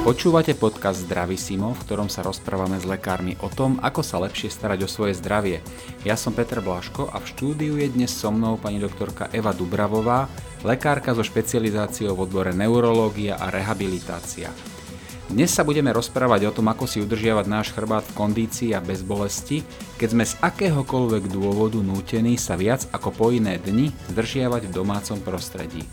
Počúvate podcast Simo, v ktorom sa rozprávame s lekármi o tom, ako sa lepšie starať o svoje zdravie. Ja som Peter Blaško a v štúdiu je dnes so mnou pani doktorka Eva Dubravová, lekárka so špecializáciou v odbore neurológia a rehabilitácia. Dnes sa budeme rozprávať o tom, ako si udržiavať náš chrbát v kondícii a bez bolesti, keď sme z akéhokoľvek dôvodu nútení sa viac ako po iné dni zdržiavať v domácom prostredí.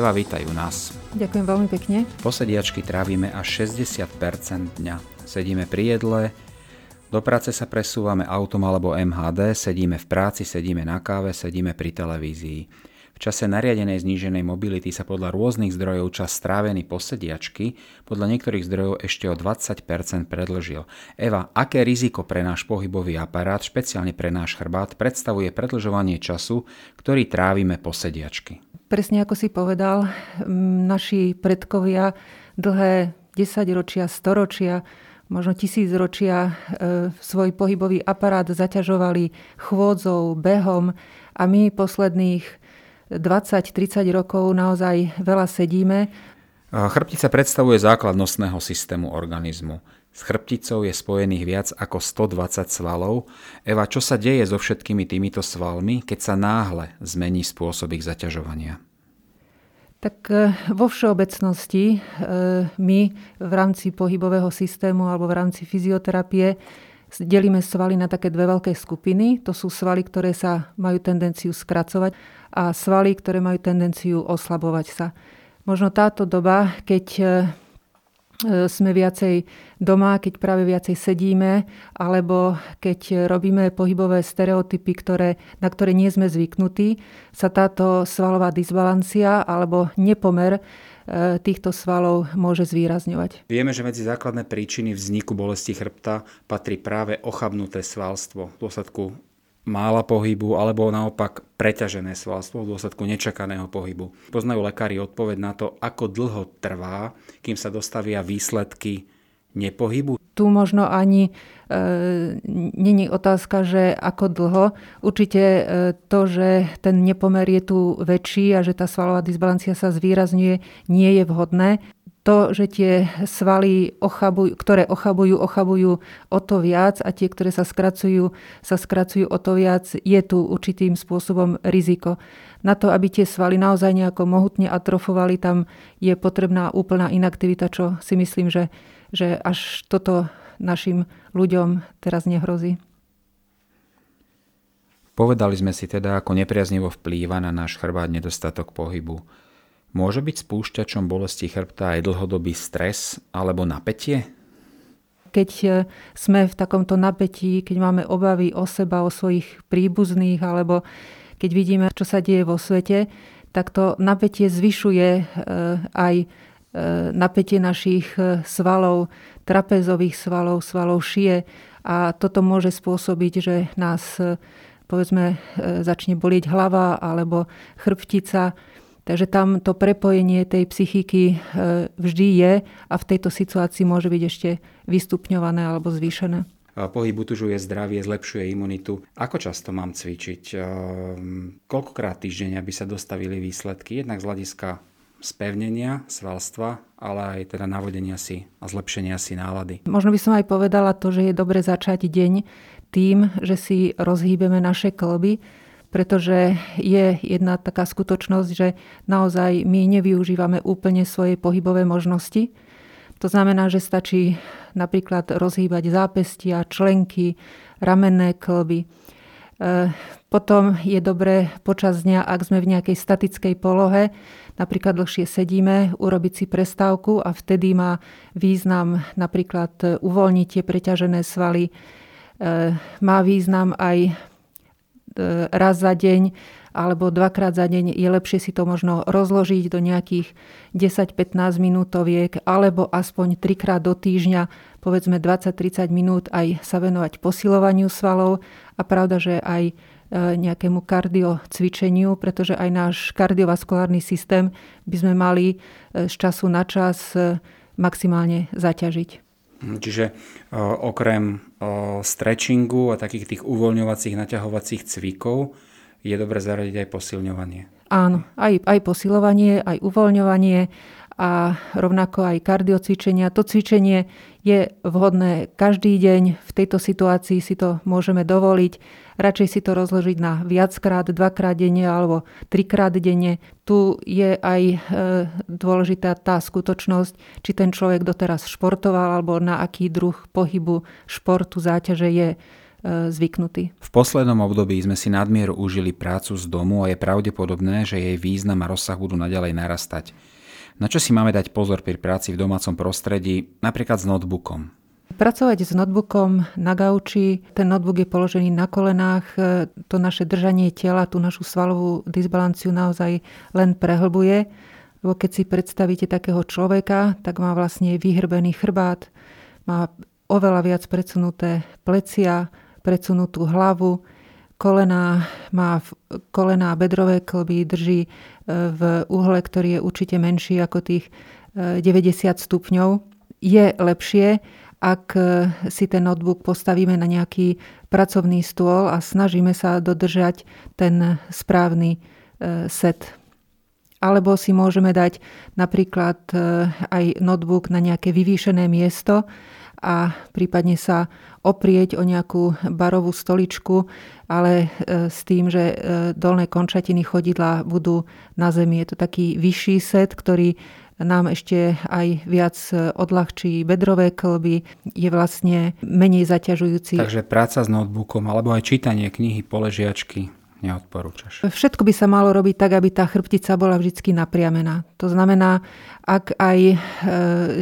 Eva, vítaj u nás. Ďakujem veľmi pekne. Posediačky trávime až 60% dňa. Sedíme pri jedle, do práce sa presúvame autom alebo MHD, sedíme v práci, sedíme na káve, sedíme pri televízii. V čase nariadenej zníženej mobility sa podľa rôznych zdrojov čas strávený posediačky podľa niektorých zdrojov ešte o 20% predlžil. Eva, aké riziko pre náš pohybový aparát, špeciálne pre náš chrbát, predstavuje predlžovanie času, ktorý trávime posediačky? Presne ako si povedal, naši predkovia dlhé 10 ročia, storočia, možno tisíc ročia e, svoj pohybový aparát zaťažovali chôdzou, behom a my posledných 20-30 rokov naozaj veľa sedíme. Chrbtica predstavuje základ nosného systému organizmu. S chrbticou je spojených viac ako 120 svalov. Eva, čo sa deje so všetkými týmito svalmi, keď sa náhle zmení spôsob ich zaťažovania? Tak e, vo všeobecnosti e, my v rámci pohybového systému alebo v rámci fyzioterapie delíme svaly na také dve veľké skupiny. To sú svaly, ktoré sa majú tendenciu skracovať a svaly, ktoré majú tendenciu oslabovať sa. Možno táto doba, keď e, sme viacej doma, keď práve viacej sedíme, alebo keď robíme pohybové stereotypy, ktoré, na ktoré nie sme zvyknutí, sa táto svalová disbalancia alebo nepomer e, týchto svalov môže zvýrazňovať. Vieme, že medzi základné príčiny vzniku bolesti chrbta patrí práve ochabnuté svalstvo v dôsledku mála pohybu alebo naopak preťažené svalstvo v dôsledku nečakaného pohybu. Poznajú lekári odpoveď na to, ako dlho trvá, kým sa dostavia výsledky nepohybu? Tu možno ani e, není otázka, že ako dlho. Určite e, to, že ten nepomer je tu väčší a že tá svalová disbalancia sa zvýrazňuje, nie je vhodné to, že tie svaly, ochabujú, ktoré ochabujú, ochabujú o to viac a tie, ktoré sa skracujú, sa skracujú o to viac, je tu určitým spôsobom riziko. Na to, aby tie svaly naozaj nejako mohutne atrofovali, tam je potrebná úplná inaktivita, čo si myslím, že, že až toto našim ľuďom teraz nehrozí. Povedali sme si teda, ako nepriaznivo vplýva na náš chrbát nedostatok pohybu. Môže byť spúšťačom bolesti chrbta aj dlhodobý stres alebo napätie? Keď e, sme v takomto napätí, keď máme obavy o seba, o svojich príbuzných, alebo keď vidíme, čo sa deje vo svete, tak to napätie zvyšuje e, aj e, napätie našich svalov, trapezových svalov, svalov šie a toto môže spôsobiť, že nás povedzme začne bolieť hlava alebo chrbtica Takže tam to prepojenie tej psychiky e, vždy je a v tejto situácii môže byť ešte vystupňované alebo zvýšené. Pohyb utužuje zdravie, zlepšuje imunitu. Ako často mám cvičiť? E, koľkokrát týždeň, aby sa dostavili výsledky? Jednak z hľadiska spevnenia svalstva, ale aj teda navodenia si a zlepšenia si nálady. Možno by som aj povedala to, že je dobre začať deň tým, že si rozhýbeme naše klby, pretože je jedna taká skutočnosť, že naozaj my nevyužívame úplne svoje pohybové možnosti. To znamená, že stačí napríklad rozhýbať zápestia, členky, ramenné klby. E, potom je dobré počas dňa, ak sme v nejakej statickej polohe, napríklad dlhšie sedíme, urobiť si prestávku a vtedy má význam napríklad uvoľniť tie preťažené svaly. E, má význam aj raz za deň alebo dvakrát za deň je lepšie si to možno rozložiť do nejakých 10-15 minútoviek alebo aspoň trikrát do týždňa, povedzme 20-30 minút aj sa venovať posilovaniu svalov a pravda, že aj e, nejakému kardio cvičeniu, pretože aj náš kardiovaskulárny systém by sme mali e, z času na čas maximálne zaťažiť. Čiže okrem stretchingu a takých tých uvoľňovacích, naťahovacích cvikov je dobre zaradiť aj posilňovanie. Áno, aj, aj posilovanie, aj uvoľňovanie a rovnako aj kardiocvičenia. To cvičenie je vhodné každý deň. V tejto situácii si to môžeme dovoliť. Radšej si to rozložiť na viackrát, dvakrát denne alebo trikrát denne. Tu je aj e, dôležitá tá skutočnosť, či ten človek doteraz športoval alebo na aký druh pohybu, športu, záťaže je e, zvyknutý. V poslednom období sme si nadmieru užili prácu z domu a je pravdepodobné, že jej význam a rozsah budú naďalej narastať. Na čo si máme dať pozor pri práci v domácom prostredí, napríklad s notebookom? Pracovať s notebookom na gauči, ten notebook je položený na kolenách, e, to naše držanie tela, tú našu svalovú disbalanciu naozaj len prehlbuje. Lebo keď si predstavíte takého človeka, tak má vlastne vyhrbený chrbát, má oveľa viac predsunuté plecia, predsunutú hlavu, kolená, má kolená bedrové klby, drží e, v uhle, ktorý je určite menší ako tých 90 e, stupňov. Je lepšie, ak e, si ten notebook postavíme na nejaký pracovný stôl a snažíme sa dodržať ten správny set. Alebo si môžeme dať napríklad aj notebook na nejaké vyvýšené miesto a prípadne sa oprieť o nejakú barovú stoličku, ale e, s tým, že e, dolné končatiny chodidla budú na zemi. Je to taký vyšší set, ktorý nám ešte aj viac e, odľahčí bedrové klby, je vlastne menej zaťažujúci. Takže práca s notebookom alebo aj čítanie knihy poležiačky neodporúčaš? Všetko by sa malo robiť tak, aby tá chrbtica bola vždy napriamená. To znamená, ak aj e,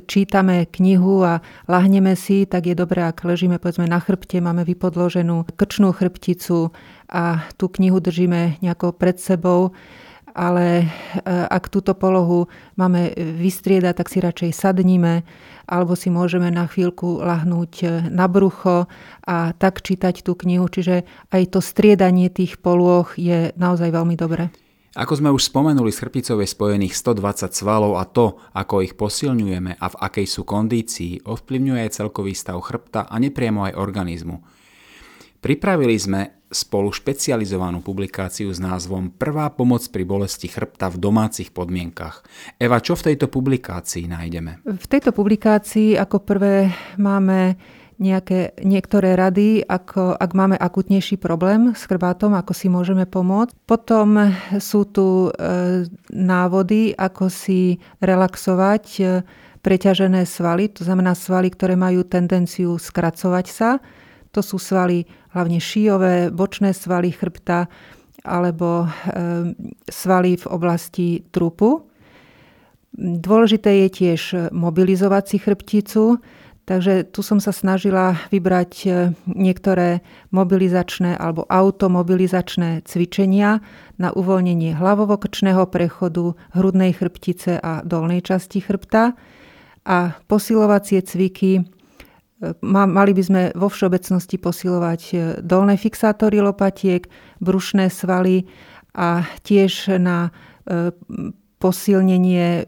čítame knihu a lahneme si, tak je dobré, ak ležíme povedzme na chrbte, máme vypodloženú krčnú chrbticu a tú knihu držíme nejako pred sebou, ale e, ak túto polohu máme vystriedať, tak si radšej sadníme alebo si môžeme na chvíľku lahnúť e, na brucho a tak čítať tú knihu. Čiže aj to striedanie tých polôch je naozaj veľmi dobré. Ako sme už spomenuli, s chrbticou je spojených 120 svalov a to, ako ich posilňujeme a v akej sú kondícii, ovplyvňuje aj celkový stav chrbta a nepriamo aj organizmu. Pripravili sme spolu špecializovanú publikáciu s názvom Prvá pomoc pri bolesti chrbta v domácich podmienkach. Eva, čo v tejto publikácii nájdeme? V tejto publikácii ako prvé máme nejaké, niektoré rady, ako, ak máme akutnejší problém s chrbátom, ako si môžeme pomôcť. Potom sú tu e, návody, ako si relaxovať e, preťažené svaly, to znamená svaly, ktoré majú tendenciu skracovať sa. To sú svaly hlavne šíjové, bočné svaly chrbta alebo svaly v oblasti trupu. Dôležité je tiež mobilizovať si chrbticu, takže tu som sa snažila vybrať e, niektoré mobilizačné alebo automobilizačné cvičenia na uvoľnenie hlavovokrčného prechodu, hrudnej chrbtice a dolnej časti chrbta a posilovacie cviky Mali by sme vo všeobecnosti posilovať e, dolné fixátory lopatiek, brušné svaly a tiež na e, posilnenie e,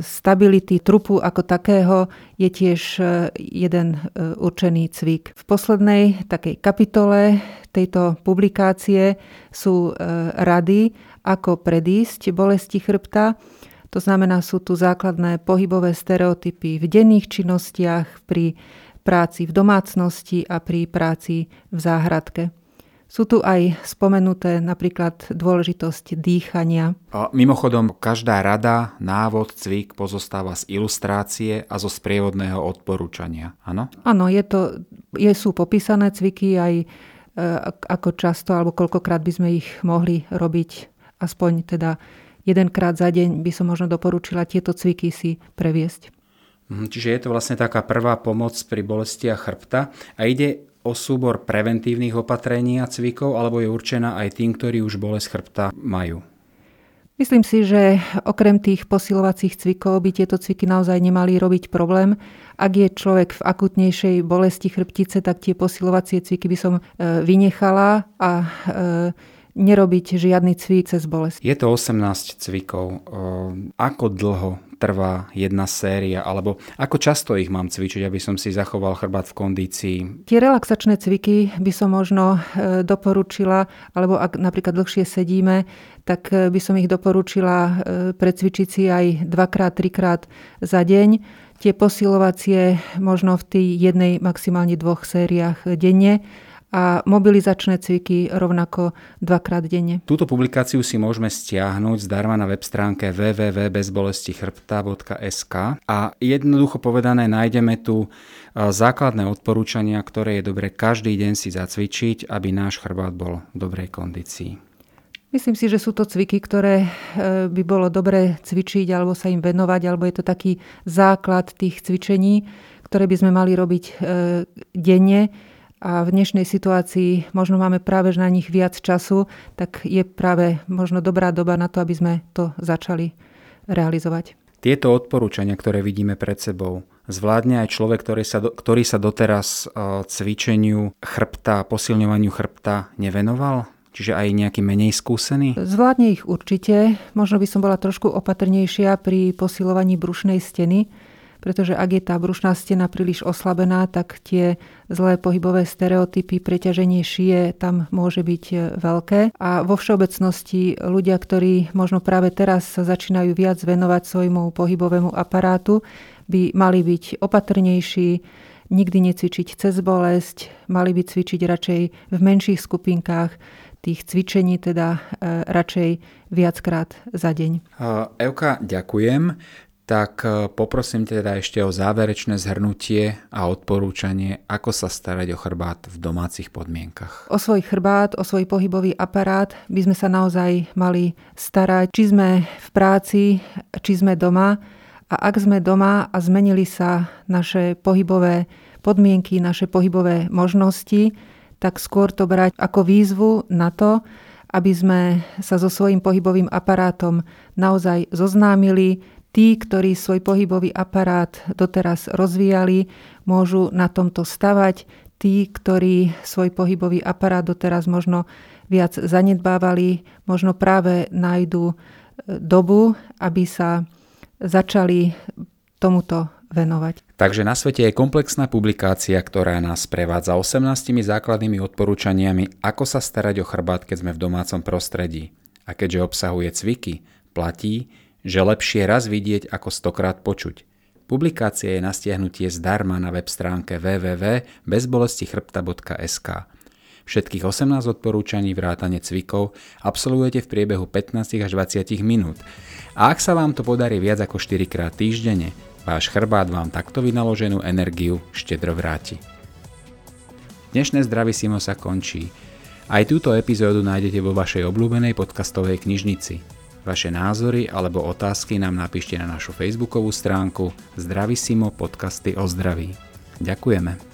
stability trupu ako takého je tiež jeden určený cvik. V poslednej takej kapitole tejto publikácie sú rady, ako predísť bolesti chrbta. To znamená, sú tu základné pohybové stereotypy v denných činnostiach, pri práci v domácnosti a pri práci v záhradke. Sú tu aj spomenuté napríklad dôležitosť dýchania. Mimochodom, každá rada, návod, cvik pozostáva z ilustrácie a zo sprievodného odporúčania. Áno? Áno, je to, je, sú popísané cviky aj e, ako často alebo koľkokrát by sme ich mohli robiť. Aspoň teda jedenkrát za deň by som možno doporučila tieto cviky si previesť. Mhm, čiže je to vlastne taká prvá pomoc pri bolestiach chrbta a ide o súbor preventívnych opatrení a cvikov, alebo je určená aj tým, ktorí už bolesť chrbta majú? Myslím si, že okrem tých posilovacích cvikov by tieto cviky naozaj nemali robiť problém. Ak je človek v akutnejšej bolesti chrbtice, tak tie posilovacie cviky by som e, vynechala a e, nerobiť žiadny cvik cez bolesť. Je to 18 cvikov. Ako dlho trvá jedna séria, alebo ako často ich mám cvičiť, aby som si zachoval chrbát v kondícii? Tie relaxačné cviky by som možno e, doporučila, alebo ak napríklad dlhšie sedíme, tak e, by som ich doporučila e, precvičiť si aj dvakrát, trikrát za deň. Tie posilovacie možno v tej jednej, maximálne dvoch sériách denne a mobilizačné cviky rovnako dvakrát denne. Túto publikáciu si môžeme stiahnuť zdarma na web stránke www.bezbolestichrbta.sk a jednoducho povedané nájdeme tu základné odporúčania, ktoré je dobre každý deň si zacvičiť, aby náš chrbát bol v dobrej kondícii. Myslím si, že sú to cviky, ktoré e, by bolo dobre cvičiť alebo sa im venovať, alebo je to taký základ tých cvičení, ktoré by sme mali robiť e, denne a v dnešnej situácii možno máme práve na nich viac času, tak je práve možno dobrá doba na to, aby sme to začali realizovať. Tieto odporúčania, ktoré vidíme pred sebou, zvládne aj človek, ktorý sa, do, ktorý sa doteraz e, cvičeniu chrbta, posilňovaniu chrbta nevenoval? Čiže aj nejaký menej skúsený? Zvládne ich určite. Možno by som bola trošku opatrnejšia pri posilovaní brušnej steny, pretože ak je tá brušná stena príliš oslabená, tak tie zlé pohybové stereotypy, preťaženie šie tam môže byť e, veľké. A vo všeobecnosti ľudia, ktorí možno práve teraz sa začínajú viac venovať svojmu pohybovému aparátu, by mali byť opatrnejší, nikdy necvičiť cez bolesť, mali by cvičiť radšej v menších skupinkách, tých cvičení teda e, radšej viackrát za deň. Euka, ďakujem tak e, poprosím teda ešte o záverečné zhrnutie a odporúčanie, ako sa starať o chrbát v domácich podmienkach. O svoj chrbát, o svoj pohybový aparát by sme sa naozaj mali starať, či sme v práci, či sme doma. A ak sme doma a zmenili sa naše pohybové podmienky, naše pohybové možnosti, tak skôr to brať ako výzvu na to, aby sme sa so svojím pohybovým aparátom naozaj zoznámili, Tí, ktorí svoj pohybový aparát doteraz rozvíjali, môžu na tomto stavať. Tí, ktorí svoj pohybový aparát doteraz možno viac zanedbávali, možno práve nájdu e, dobu, aby sa začali tomuto venovať. Takže na svete je komplexná publikácia, ktorá nás prevádza 18 základnými odporúčaniami, ako sa starať o chrbát, keď sme v domácom prostredí. A keďže obsahuje cviky, platí, že lepšie raz vidieť ako stokrát počuť. Publikácia je na stiahnutie zdarma na web stránke www.bezbolestichrbta.sk. Všetkých 18 odporúčaní vrátane cvikov absolvujete v priebehu 15 až 20 minút. A ak sa vám to podarí viac ako 4 krát týždenne, váš chrbát vám takto vynaloženú energiu štedro vráti. Dnešné Zdravý Simo sa končí. Aj túto epizódu nájdete vo vašej obľúbenej podcastovej knižnici. Vaše názory alebo otázky nám napíšte na našu facebookovú stránku Zdravisimo podcasty o zdraví. Ďakujeme.